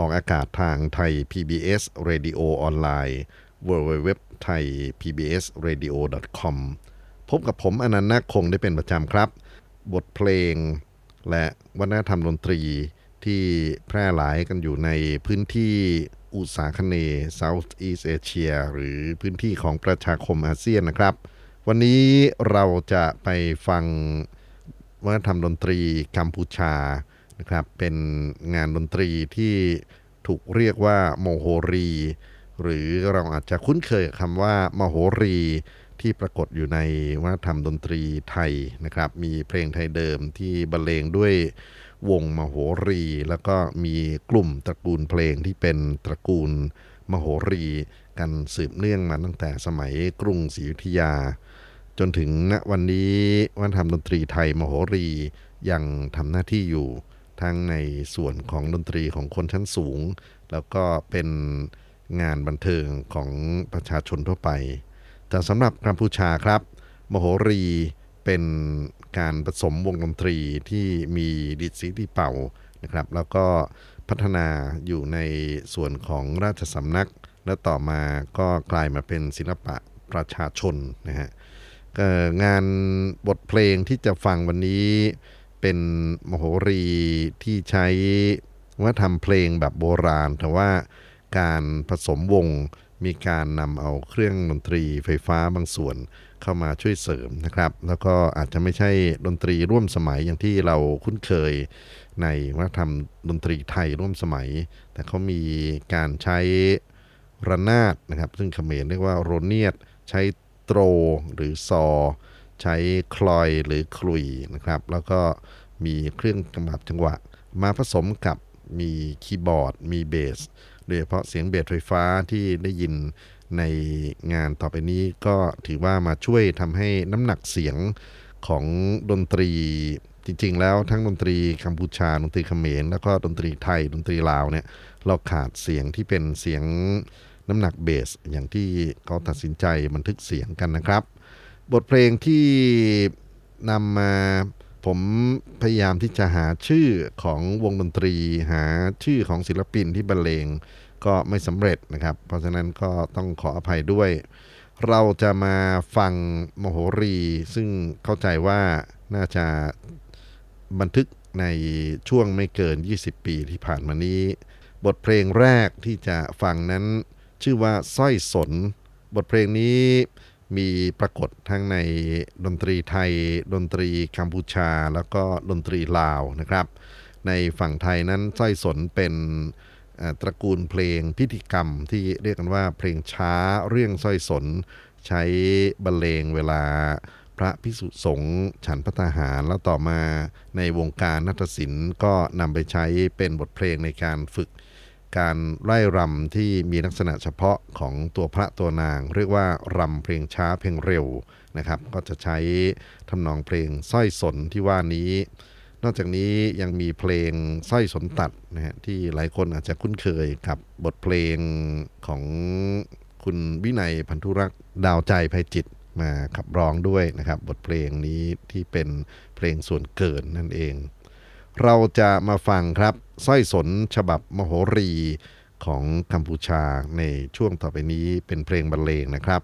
ออกอากาศทางไทย PBS Radio ออนไลน์ www thai pbs radio com พบกับผมอานันท์นาคคงได้เป็นประจำครับ บทเพลง และวัฒนธรรมดนตรีที่แพร่หลายกันอยู่ในพื้นที่อุษาคเน ย์ Southeast Asia หรือพื้นที่ของประชาคมอาเซียนนะครับ วันนี้เราจะไปฟังวัฒนธรรมดนตรีกัมพูชา นะครับเป็นงานดนตรีที่ถูกเรียกว่าโมโหรี หรือเราอาจจะคุ้นเคยคำว่ามโหรี ที่ปรากฏอยู่ในวัฒนธรรมดนตรีไทยนะครับ มีเพลงไทยเดิมที่บรรเลงด้วยวงมโหรี แล้วก็มีกลุ่มตระกูลเพลงที่เป็นตระกูลมโหรี กันสืบเนื่องมาตั้งแต่สมัยกรุงศรีอยุธยา จนถึงณวันนี้วัฒนธรรมดนตรีไทยมโหรียังทำหน้าที่อยู่ ทั้งในส่วนของดนตรีของคนชั้นสูง แล้วก็เป็นงานบันเทิงของประชาชนทั่วไป แต่สำหรับกัมพูชาครับ มโหรีเป็นการผสมวงดนตรีที่มีดิดสีดีเป่านะครับ แล้วก็พัฒนาอยู่ในส่วนของราชสำนัก และต่อมาก็กลายมาเป็นศิลปะประชาชนนะฮะงานบทเพลงที่จะฟังวันนี้ เป็นมโหรีที่ใช้ว่าทำเพลงแบบโบราณ แต่ว่าการผสมวงมีการนำเอาเครื่องดนตรีไฟฟ้าบางส่วนเข้ามาช่วยเสริมนะครับ แล้วก็อาจจะไม่ใช่ดนตรีร่วมสมัยอย่างที่เราคุ้นเคยในวัฒนธรรมดนตรีไทยร่วมสมัย แต่เขามีการใช้ระนาดนะครับ ซึ่งเขมรเรียกว่าโรเนียดใช้โตรหรือซอ ใช้คลอยหรือคลุยนะครับ แล้วก็มีเครื่องกำกับจังหวะ มาผสมกับมีคีย์บอร์ด มีเบสโดยเฉพาะเสียงเบสไฟฟ้าที่ได้ยินในงานต่อไปนี้ก็ถือว่ามาช่วยทำให้น้ำหนักเสียงของดนตรีจริงๆ แล้วทั้งดนตรีกัมพูชาดนตรีเขมรแล้วก็ดนตรีไทยดนตรีลาวเนี่ยเราขาดเสียงที่เป็นเสียงน้ำหนักเบส อย่างที่เขาตัดสินใจบันทึกเสียงกันนะครับ บทเพลงที่นำมาผมพยายามที่จะหาชื่อของวงดนตรี หาชื่อของศิลปินที่บรรเลงก็ไม่สำเร็จนะครับ เพราะฉะนั้นก็ต้องขออภัยด้วย เราจะมาฟังมโหรี ซึ่งเข้าใจว่าน่าจะบันทึกในช่วงไม่เกิน 20 ปีที่ผ่านมานี้ บทเพลงแรกที่จะฟังนั้น ชื่อว่าสร้อยสน บทเพลงนี้ มีปรากฏทั้งในดนตรีไทย ดนตรีกัมพูชา แล้วก็ดนตรีลาวนะครับ ในฝั่งไทยนั้นสร้อยสนเป็นตระกูลเพลงพิธีกรรมที่เรียกกันว่าเพลงช้าเรื่องสร้อยสน ใช้บรรเลงเวลาพระพิสุสงฆ์ฉันพัฒหารแล้วต่อมาในวงการนัตศิลป์ก็นำไปใช้เป็นบทเพลงในการฝึก การไล่รำที่มีลักษณะเฉพาะของตัวพระตัวนาง เรียกว่ารำเพลงช้าเพลงเร็วนะครับ ก็จะใช้ทำนองเพลงสร้อยสนที่ว่านี้ นอกจากนี้ยังมีเพลงสร้อยสนตัดนะฮะที่หลายคนอาจจะคุ้นเคยกับบทเพลงของคุณวินัยพันธุรักษ์ดาวใจภัยจิตมาขับร้องด้วยนะครับ บทเพลงนี้ที่เป็นเพลงส่วนเกินนั่นเอง เราจะมาฟังครับสร้อยสนฉบับมโหรีของกัมพูชาในช่วงต่อไปนี้เป็นเพลงบรรเลงนะครับ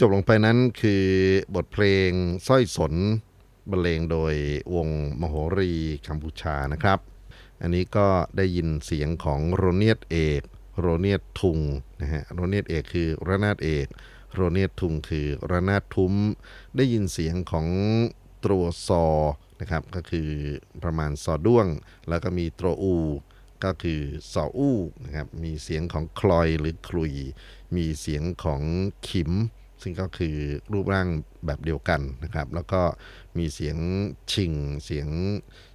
จบลงไปนั้นคือบทเพลงสร้อยสนบรรเลงโดยวงมโหรีกัมพูชานะครับ อันนี้ก็ได้ยินเสียงของโรเนียตเอกโรเนียตทุงนะฮะโรเนียตเอกคือระนาดเอกโรเนียตทุงคือระนาดทุ้ม ได้ยินเสียงของตรัวซอนะครับก็คือประมาณซอด้วง แล้วก็มีตรอูก็คือซออู้นะครับมีเสียงของคลอยหรือคลุย มีเสียงของขิม ซึ่งก็คือรูปร่างแบบเดียวกันนะครับ แล้วก็มีเสียงชิง เสียง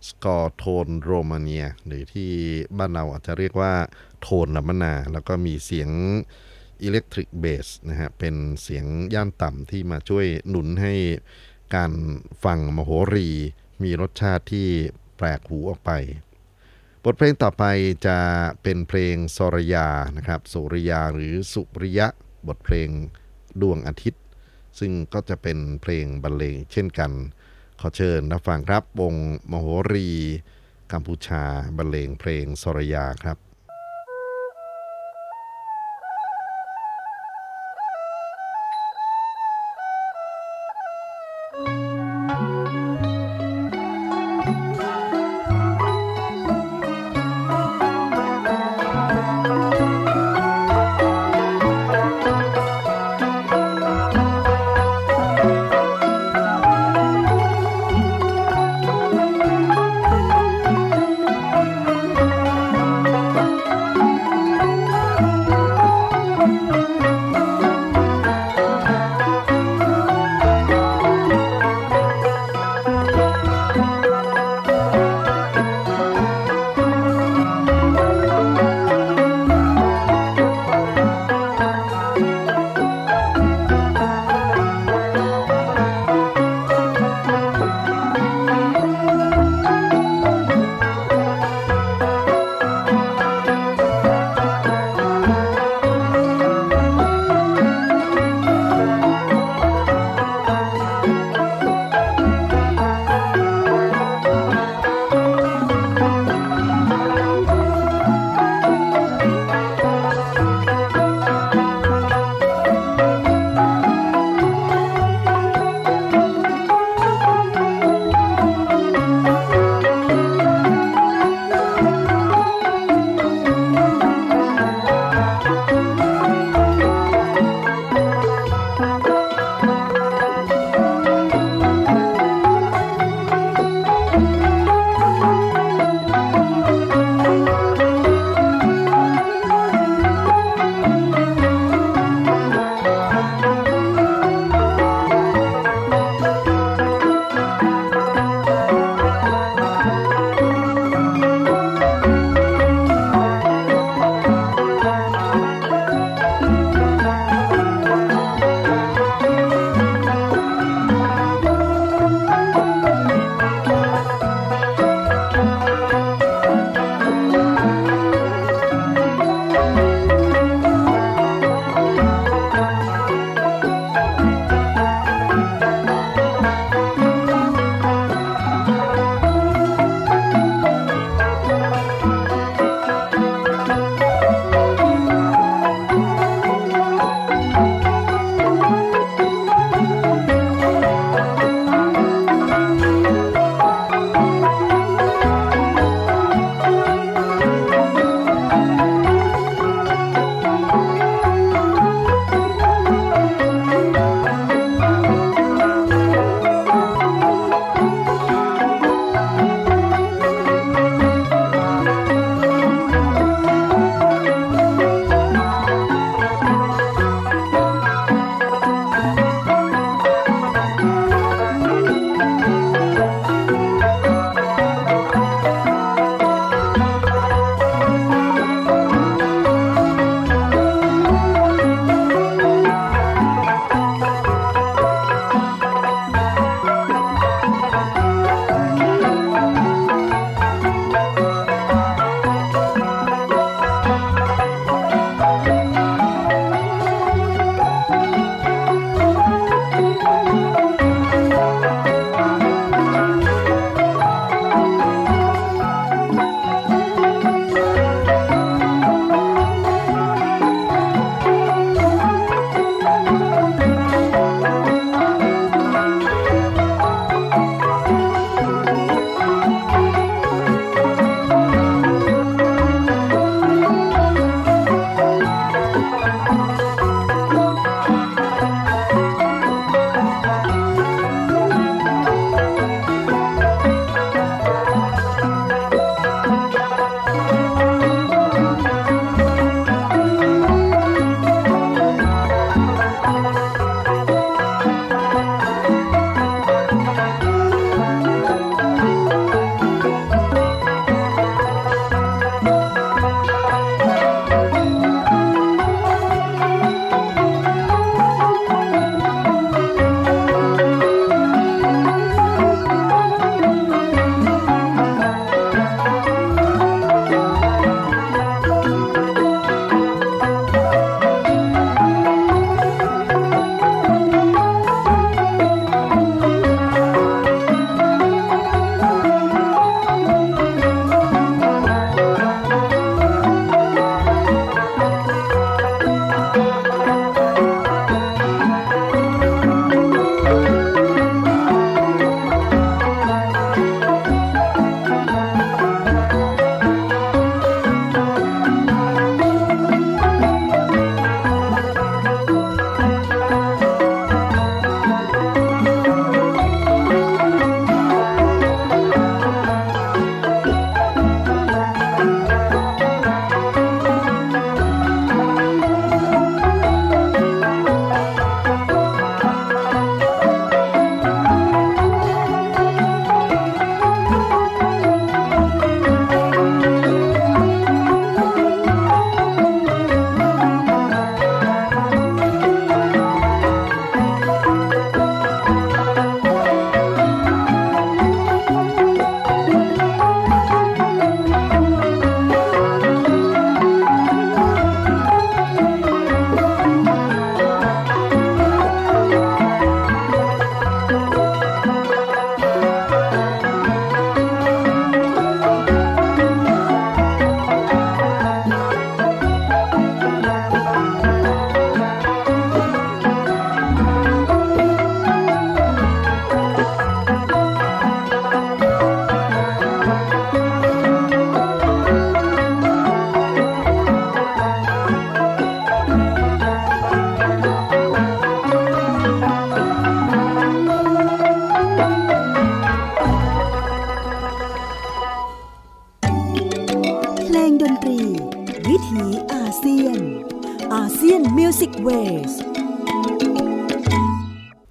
สกอร์โทนโรมาเนีย หรือที่บ้านเราอาจจะเรียกว่าโทนลัมนา แล้วก็มีเสียงอิเล็กทริกเบสนะฮะเป็นเสียงย่านต่ำที่มาช่วยหนุนให้การฟังมโหรี มีรสชาติที่แปลกหูออกไป บทเพลงต่อไปจะเป็นเพลงสรยานะครับสุริยาหรือสุริยะบทเพลง ดวงอาทิตย์ ซึ่งก็จะเป็นเพลงบรรเลงเช่นกัน ขอเชิญรับฟังครับวงมโหรี กัมพูชาบรรเลงเพลงสรยาครับ ยน ASEAN Music Ways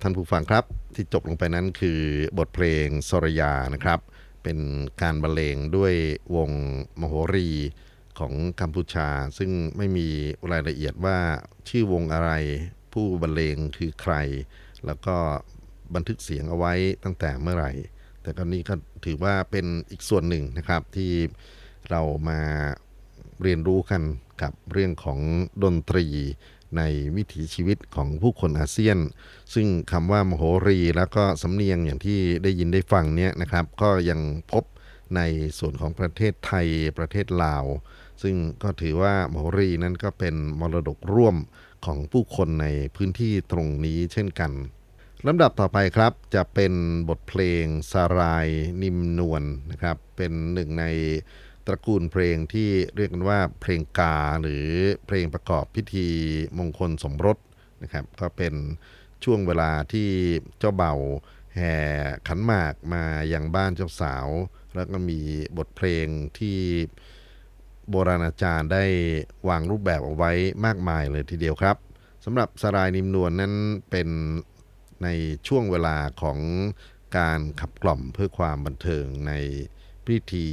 ท่านผู้ฟังครับที่จบลงไปนั้นคือบทเพลงสรยานะครับ เป็นการบรรเลงด้วยวงมโหรีของกัมพูชา ซึ่งไม่มีรายละเอียดว่าชื่อวงอะไร ผู้บรรเลงคือใคร แล้วก็บันทึกเสียงเอาไว้ตั้งแต่เมื่อไหร่ แต่ก็นี้ก็ถือว่าเป็นอีกส่วนหนึ่งนะครับที่เรามาเรียนรู้กัน กับเรื่องของดนตรีในวิถีชีวิตของผู้คนอาเซียน ซึ่งคำว่ามโหรีแล้วก็สำเนียงอย่างที่ได้ยินได้ฟังเนี่ยนะครับ ก็ยังพบในส่วนของประเทศไทยประเทศลาว ซึ่งก็ถือว่ามโหรีนั้นก็เป็นมรดกร่วมของผู้คนในพื้นที่ตรงนี้เช่นกันลำดับต่อไปครับจะเป็นบทเพลงสารายนิมนวลนะครับ เป็นหนึ่งใน ตระกูลเพลงที่เรียกกันว่าเพลงกาหรือเพลงประกอบพิธีมงคลสมรสนะครับก็เป็นช่วงเวลาที่เจ้าเบ่าแห่ขันหมากมาอย่างบ้านเจ้าสาว แล้วก็มีบทเพลงที่โบราณอาจารย์ได้วางรูปแบบเอาไว้มากมายเลยทีเดียวครับสำหรับสรายนิมนวลนนั้นเป็นในช่วงเวลาของการขับกล่อมเพื่อความบันเทิงในพิธี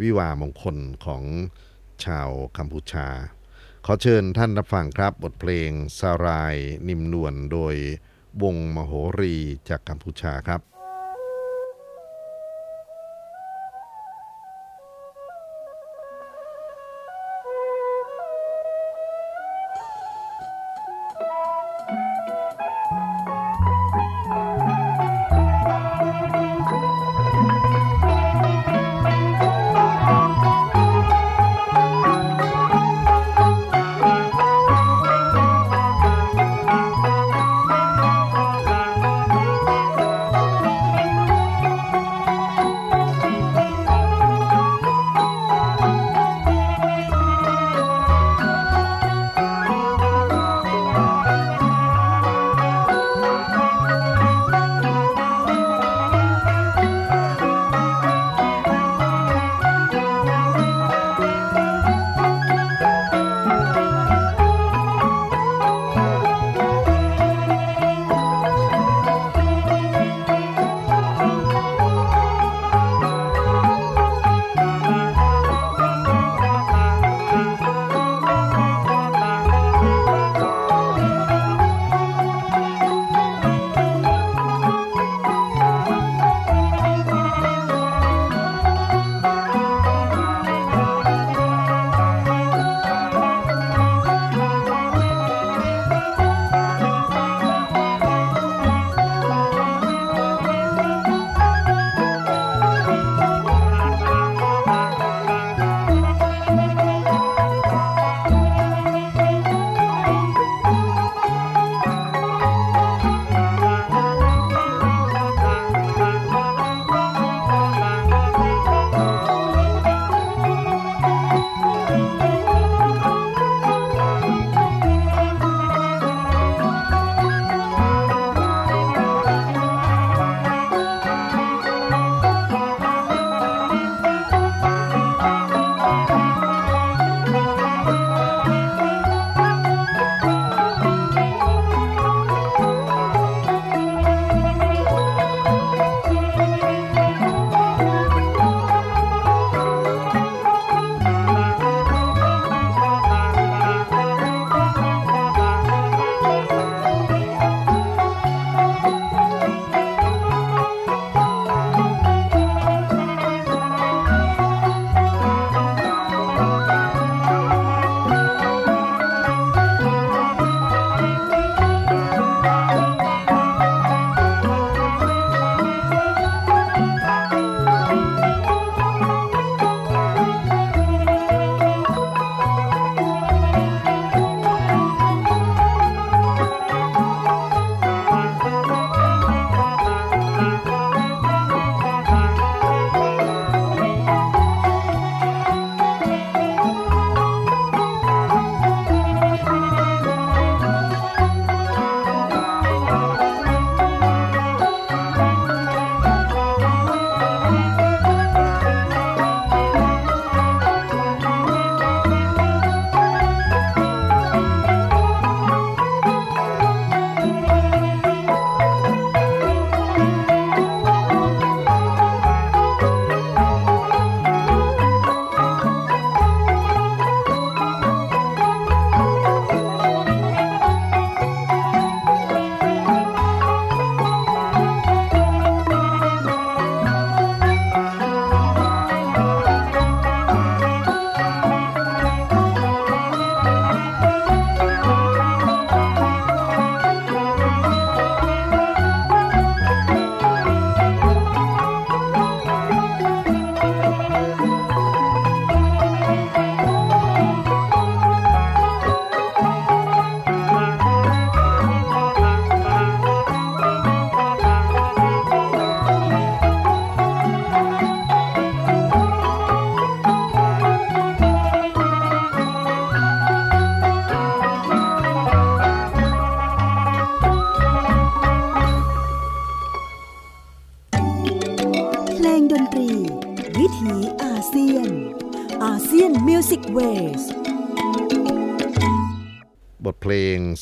วิวามงคลของชาวกัมพูชา ขอเชิญท่านรับฟังครับบทเพลงสารายนิมนวลโดยวงมโหรีจากกัมพูชาครับบ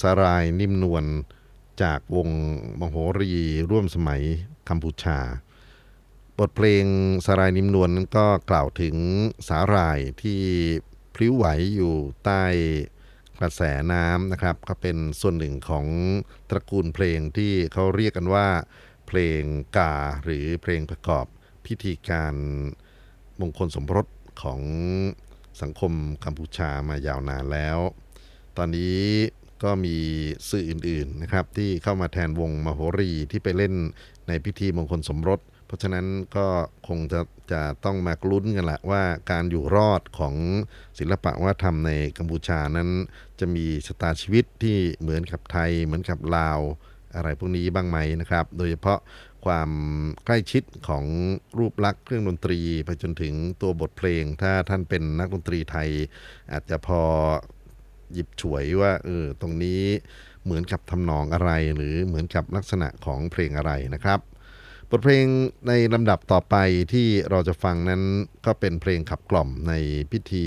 สารายนิ่มนวลจากวงมโหรีร่วมสมัยกัมพูชา บทเพลงสารายนิ่มนวลนั้นก็กล่าวถึงสาหร่ายที่พลิ้วไหวอยู่ใต้กระแสน้ำนะครับ ก็เป็นส่วนหนึ่งของตระกูลเพลงที่เขาเรียกกันว่า เพลงกาหรือเพลงประกอบพิธีการมงคลสมรสของสังคมกัมพูชามายาวนานแล้ว ตอนนี้ ก็มีสื่ออื่นๆนะครับที่เข้ามาแทนวงมโหรีที่ไปเล่นในพิธีมงคลสมรส เพราะฉะนั้นก็คงจะจะต้องมาลุ้นกันแหละว่าการอยู่รอดของศิลปะวัฒนธรรมในกัมพูชานั้น จะมีชะตาชีวิตที่เหมือนกับไทย เหมือนกับลาวอะไรพวกนี้บ้างไหมนะครับ โดยเฉพาะความใกล้ชิดของรูปลักษณ์เครื่องดนตรี ไปจนถึงตัวบทเพลง ถ้าท่านเป็นนักดนตรีไทย อาจจะพอ หยิบฉวยว่าเออตรงนี้เหมือนกับทำนองอะไร หรือเหมือนกับลักษณะของเพลงอะไรนะครับ บทเพลงในลำดับต่อไปที่เราจะฟังนั้นก็เป็นเพลงขับกล่อมในพิธี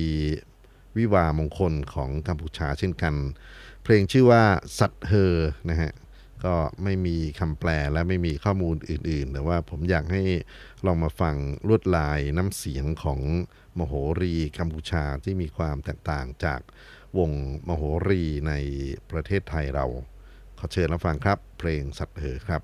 วิวามงคลของกัมพูชาเช่นกัน เพลงชื่อว่าสัตเฮอนะฮะก็ไม่มีคำแปลและไม่มีข้อมูลอื่นๆ แต่ว่าผมอยากให้ลองมาฟังลวดลายน้ำเสียงของมโหรีกัมพูชาที่มีความแตกต่างจาก วงมโหรีในประเทศไทยเรา ขอเชิญรับฟังครับ เพลงสัตว์เหอครับ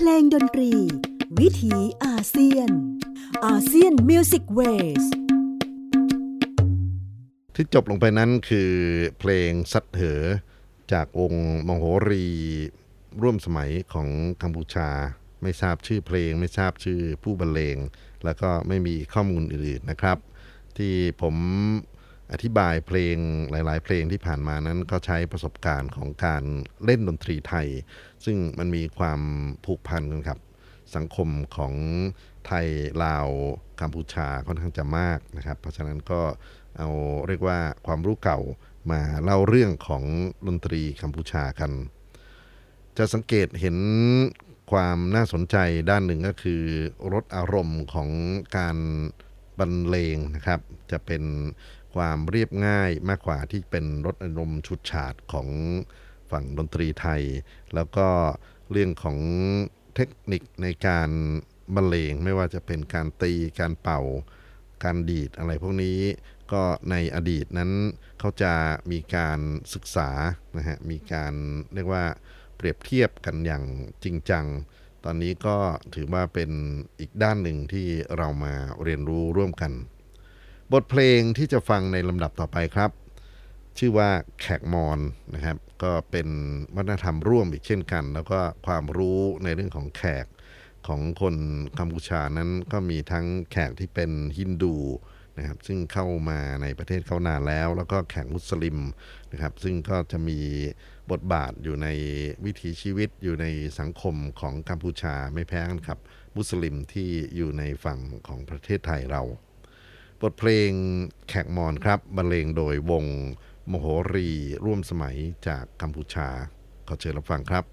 เพลงดนตรี วิถีอาเซียน ASEAN Music Waysที่จบลงไปนั้นคือเพลงสัดเหอ จากองค์มโหรีร่วมสมัยของกัมพูชา ไม่ทราบชื่อเพลง ไม่ทราบชื่อผู้บรรเลง แล้วก็ไม่มีข้อมูลอื่นๆนะครับ ที่ผม อธิบายเพลงหลาย ๆ เพลงที่ผ่านมานั้นก็ใช้ประสบการณ์ของการเล่นดนตรีไทย ซึ่งมันมีความผูกพันกันครับสังคมของไทยลาวกัมพูชาค่อนข้างจะมากนะครับ เพราะฉะนั้นก็เอาเรียกว่าความรู้เก่ามาเล่าเรื่องของดนตรีกัมพูชากัน จะสังเกตเห็นความน่าสนใจด้านหนึ่งก็คือรสอารมณ์ของการบรรเลงนะครับ จะเป็น ความเรียบง่ายมากกว่าที่เป็นรสอารมณ์ชุดฉาดของฝั่งดนตรีไทย แล้วก็เรื่องของเทคนิคในการบรรเลงไม่ว่าจะเป็นการตีการเป่า การดีดอะไรพวกนี้ ก็ในอดีตนั้นเขาจะมีการศึกษานะฮะมีการเรียกว่าเปรียบเทียบกันอย่างจริงจัง ตอนนี้ก็ถือว่าเป็นอีกด้านหนึ่งที่เรามาเรียนรู้ร่วมกัน บทเพลงที่จะฟังในลำดับต่อไปครับ ชื่อว่าแขกมอนนะครับ ก็เป็นวัฒนธรรมร่วมอีกเช่นกัน แล้วก็ความรู้ในเรื่องของแขกของคนกัมพูชานั้นก็มีทั้งแขกที่เป็นฮินดูนะครับซึ่งเข้ามาในประเทศเขานานแล้ว แล้วก็แข่งมุสลิมนะครับ ซึ่งก็จะมีบทบาทอยู่ในวิถีชีวิตอยู่ในสังคมของกัมพูชาไม่แพ้กันครับ มุสลิมที่อยู่ในฝั่งของประเทศไทยเรา บทเพลงแขกมอนครับบรรเลงโดยวง มโหรีร่วมสมัยจากกัมพูชา ขอเชิญรับฟังครับ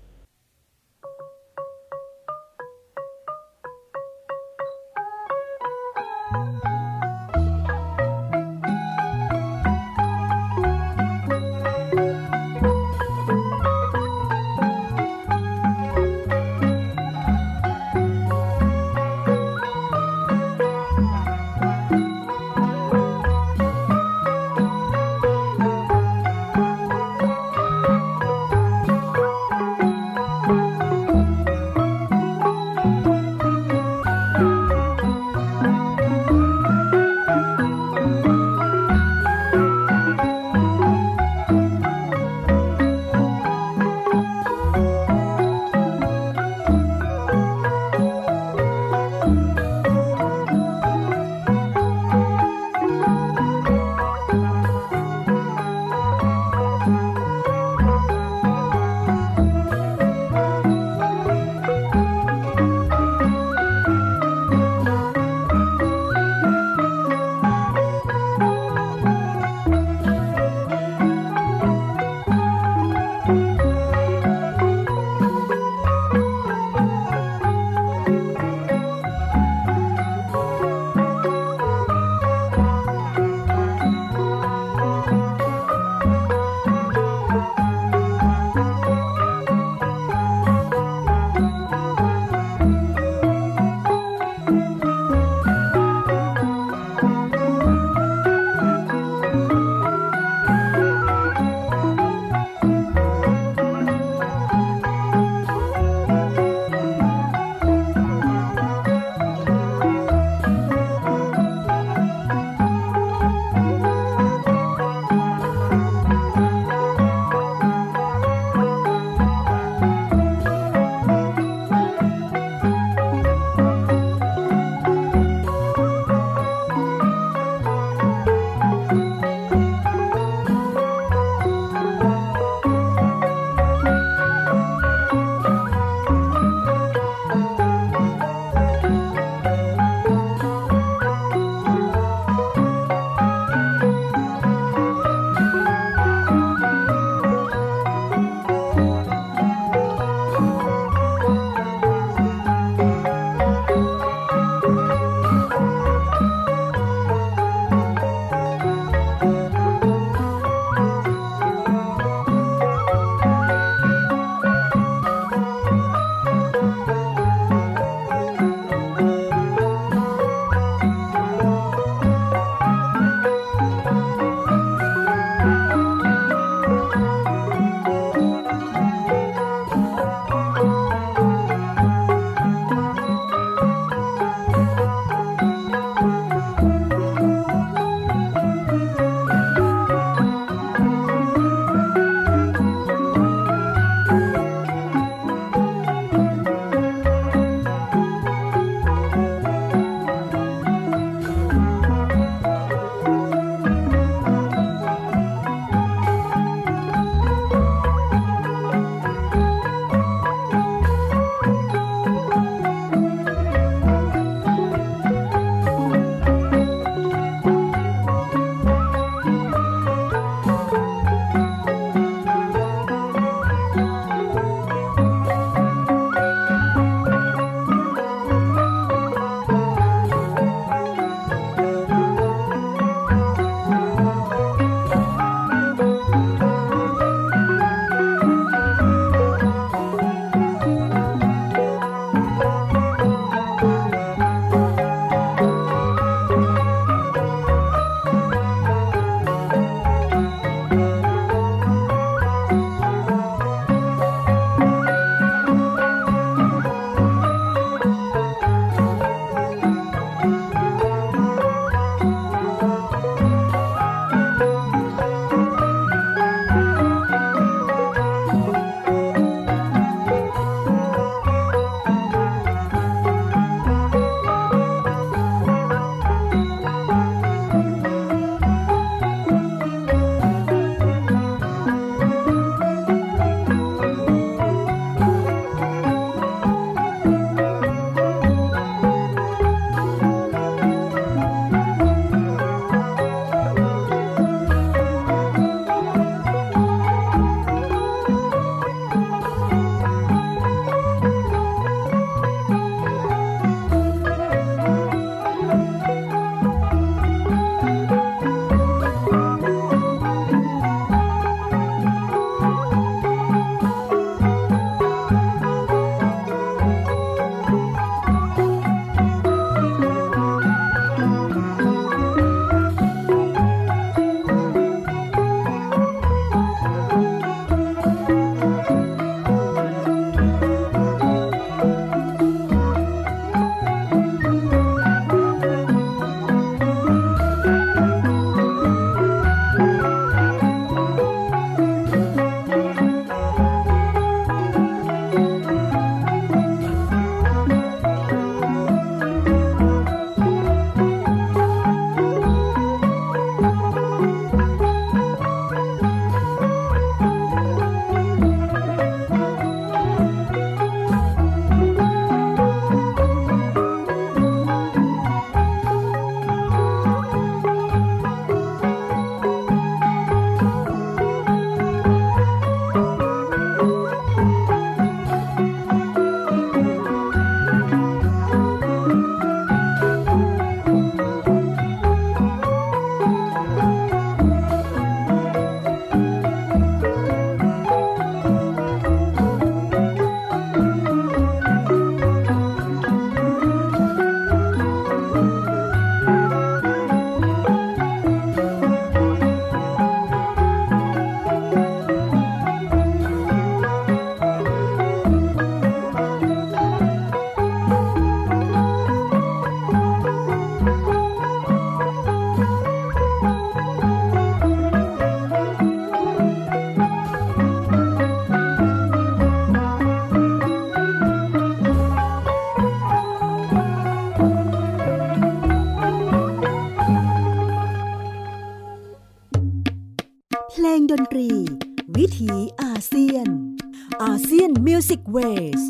Ways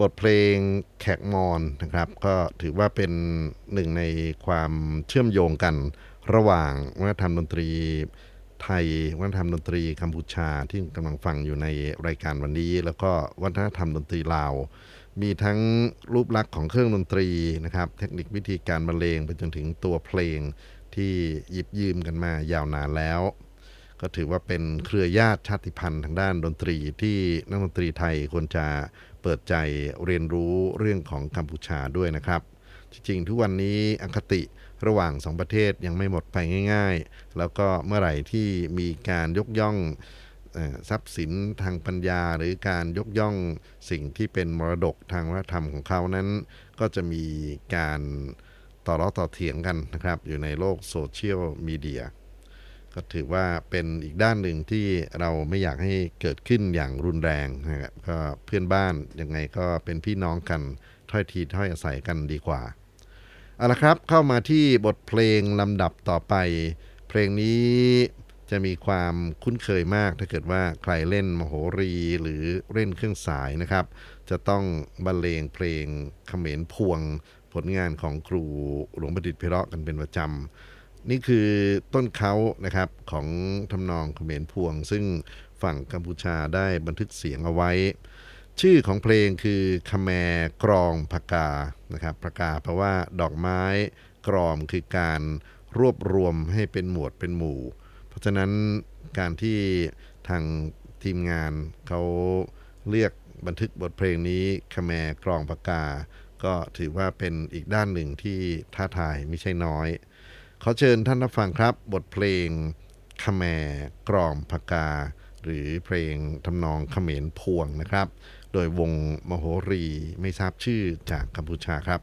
บทเพลงแขกมอนนะครับ ก็ถือว่าเป็นหนึ่งในความเชื่อมโยงกันระหว่างวัฒนธรรมดนตรีไทยวัฒนธรรมดนตรีกัมพูชาที่กำลังฟังอยู่ในรายการวันนี้ แล้วก็วัฒนธรรมดนตรีลาว มีทั้งรูปลักษณ์ของเครื่องดนตรีนะครับ เทคนิควิธีการบรรเลงไปจนถึงตัวเพลงที่หยิบยืมกันมายาวนานแล้ว ก็ถือว่าเป็นเครือญาติชาติพันธุ์ทางด้านดนตรีที่นักดนตรีไทยควรจะเปิดใจเรียนรู้เรื่องของกัมพูชาด้วยนะครับ จริงๆ ทุกวันนี้อคติระหว่างสองประเทศยังไม่หมดไปง่าย ๆ แล้วก็เมื่อไหร่ที่มีการยกย่องทรัพย์สินทางปัญญาหรือการยกย่องสิ่งที่เป็นมรดกทางวัฒนธรรมของเขานั้น ก็จะมีการต่อร้อต่อเถียงกันนะครับ อยู่ในโลกโซเชียลมีเดีย ก็ถือว่าเป็นอีกด้านหนึ่งที่เราไม่อยากให้เกิดขึ้นอย่างรุนแรงนะครับก็เพื่อนบ้านยังไงก็เป็นพี่น้องกันถ้อยทีถ้อยอาศัยกันดีกว่าเอาละครับเข้ามาที่บทเพลงลำดับต่อไป เพลงนี้จะมีความคุ้นเคยมากถ้าเกิดว่าใครเล่นมโหรีหรือเล่นเครื่องสายนะครับ จะต้องบรรเลงเพลงเขมรพวงผลงานของครูหลวงประดิษฐ์เพราะกันเป็นประจำ นี่คือต้นเขานะครับของทำนองเขมรพวง ซึ่งฝั่งกัมพูชาได้บันทึกเสียงเอาไว้ ชื่อของเพลงคือคแมกรองพกานะครับพกาแปลว่าดอกไม้กรอมคือการรวบรวมให้เป็นหมวดเป็นหมู่ เพราะฉะนั้นการที่ทางทีมงานเขาเรียกบันทึกบทเพลงนี้คแมกรองพกา ก็ถือว่าเป็นอีกด้านหนึ่งที่ท้าทายไม่ใช่น้อย ขอเชิญท่านรับฟังครับ บทเพลงขแมกรอมพกา หรือเพลงทำนองเขมรพวงนะครับ โดยวงมโหรีไม่ทราบชื่อจากกัมพูชาครับ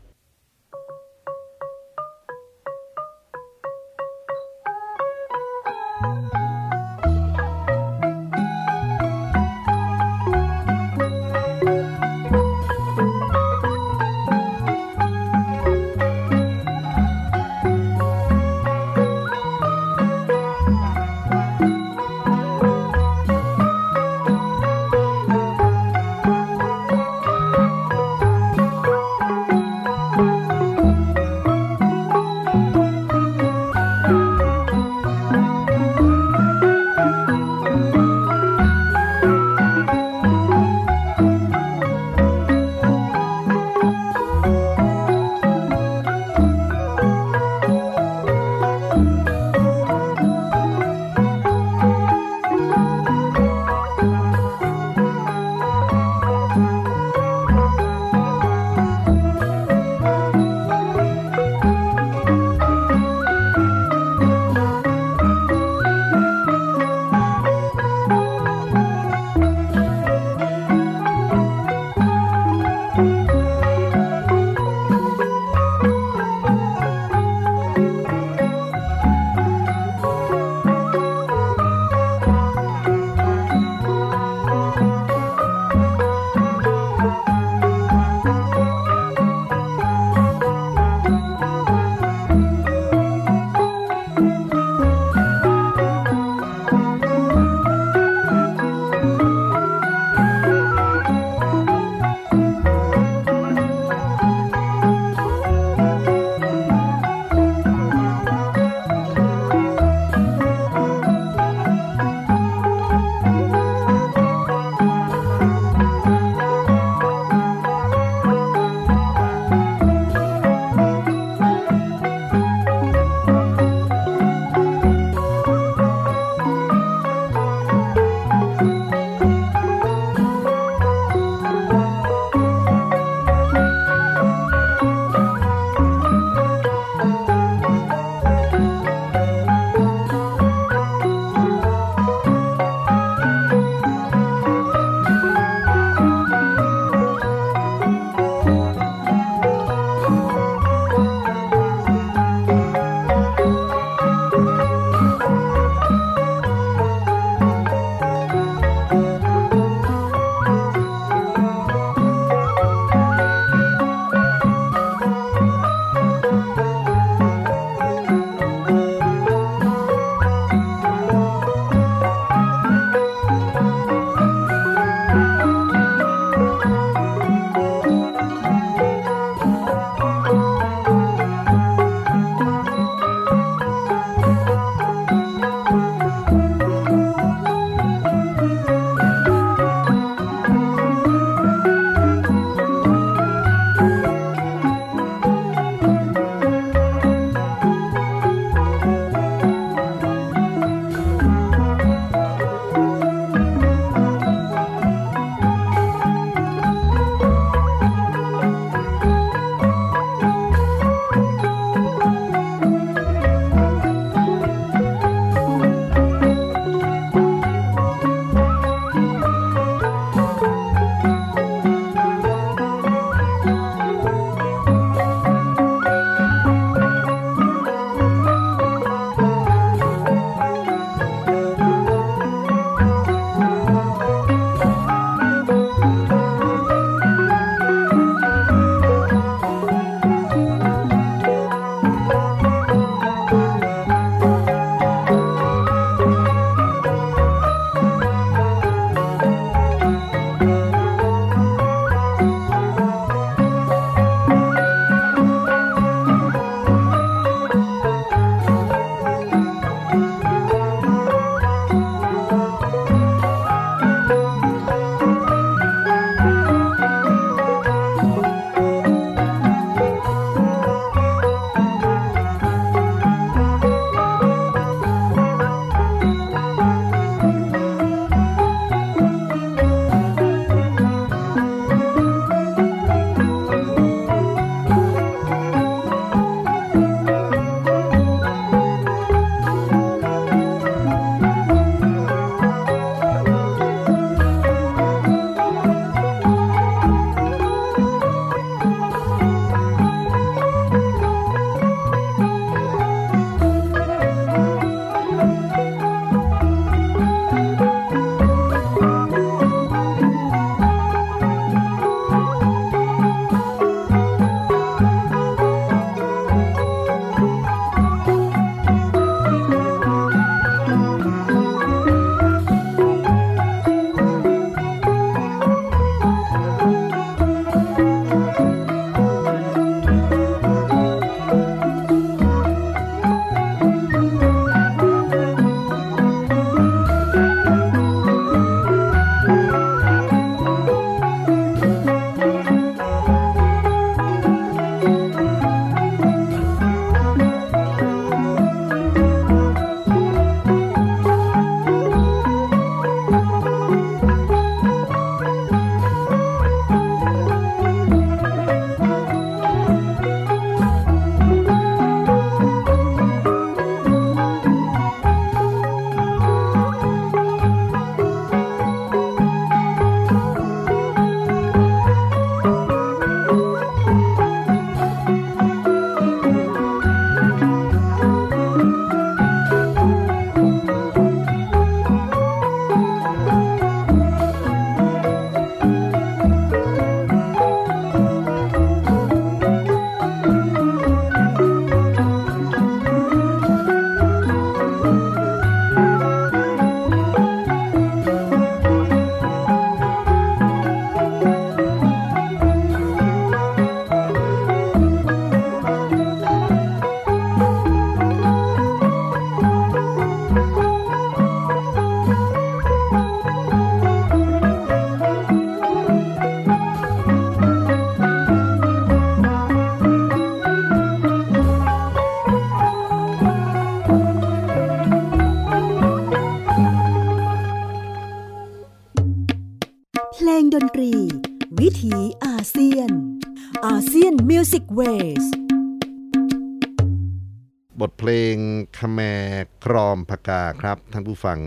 ท่านผู้ฟัง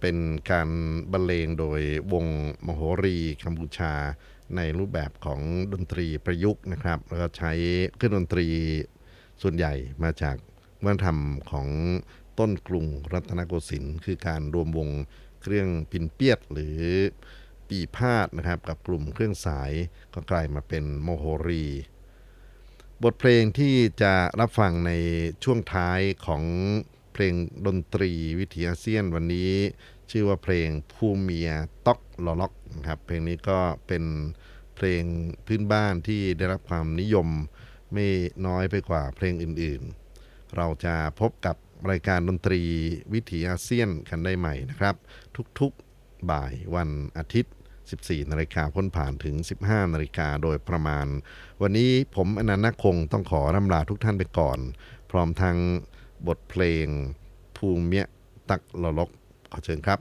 เป็นการบรรเลงโดยวงมโหรีกัมพูชา ในรูปแบบของดนตรีประยุกต์นะครับแล้วก็ใช้เครื่องดนตรีส่วนใหญ่มาจากวัฒนธรรมของต้นกรุงรัตนโกสินทร์คือการรวมวงเครื่องปินเปียดหรือปีพาดนะครับกับกลุ่มเครื่องสายก็กลายมาเป็นโมโหรี บทเพลงที่จะรับฟังในช่วงท้ายของ เพลงดนตรีวิถีอาเซียนวันนี้ ชื่อว่าเพลงภูเมียต็อกลอล็อกนะครับเพลงนี้ก็เป็นเพลงพื้นบ้านที่ได้รับความนิยมไม่น้อยไปกว่าเพลงอื่นๆ เราจะพบกับรายการดนตรีวิถีอาเซียนกันได้ใหม่นะครับ ทุกๆบ่ายวันอาทิตย์ 14 นาฬิกาพ้นผ่านถึง 15 นาฬิกาโดยประมาณวันนี้ผมอนันต์คงต้องขอร่ำลาทุกท่านไปก่อน พร้อมทั้ง บทเพลงภูมิยะตักลลกขอเชิญครับ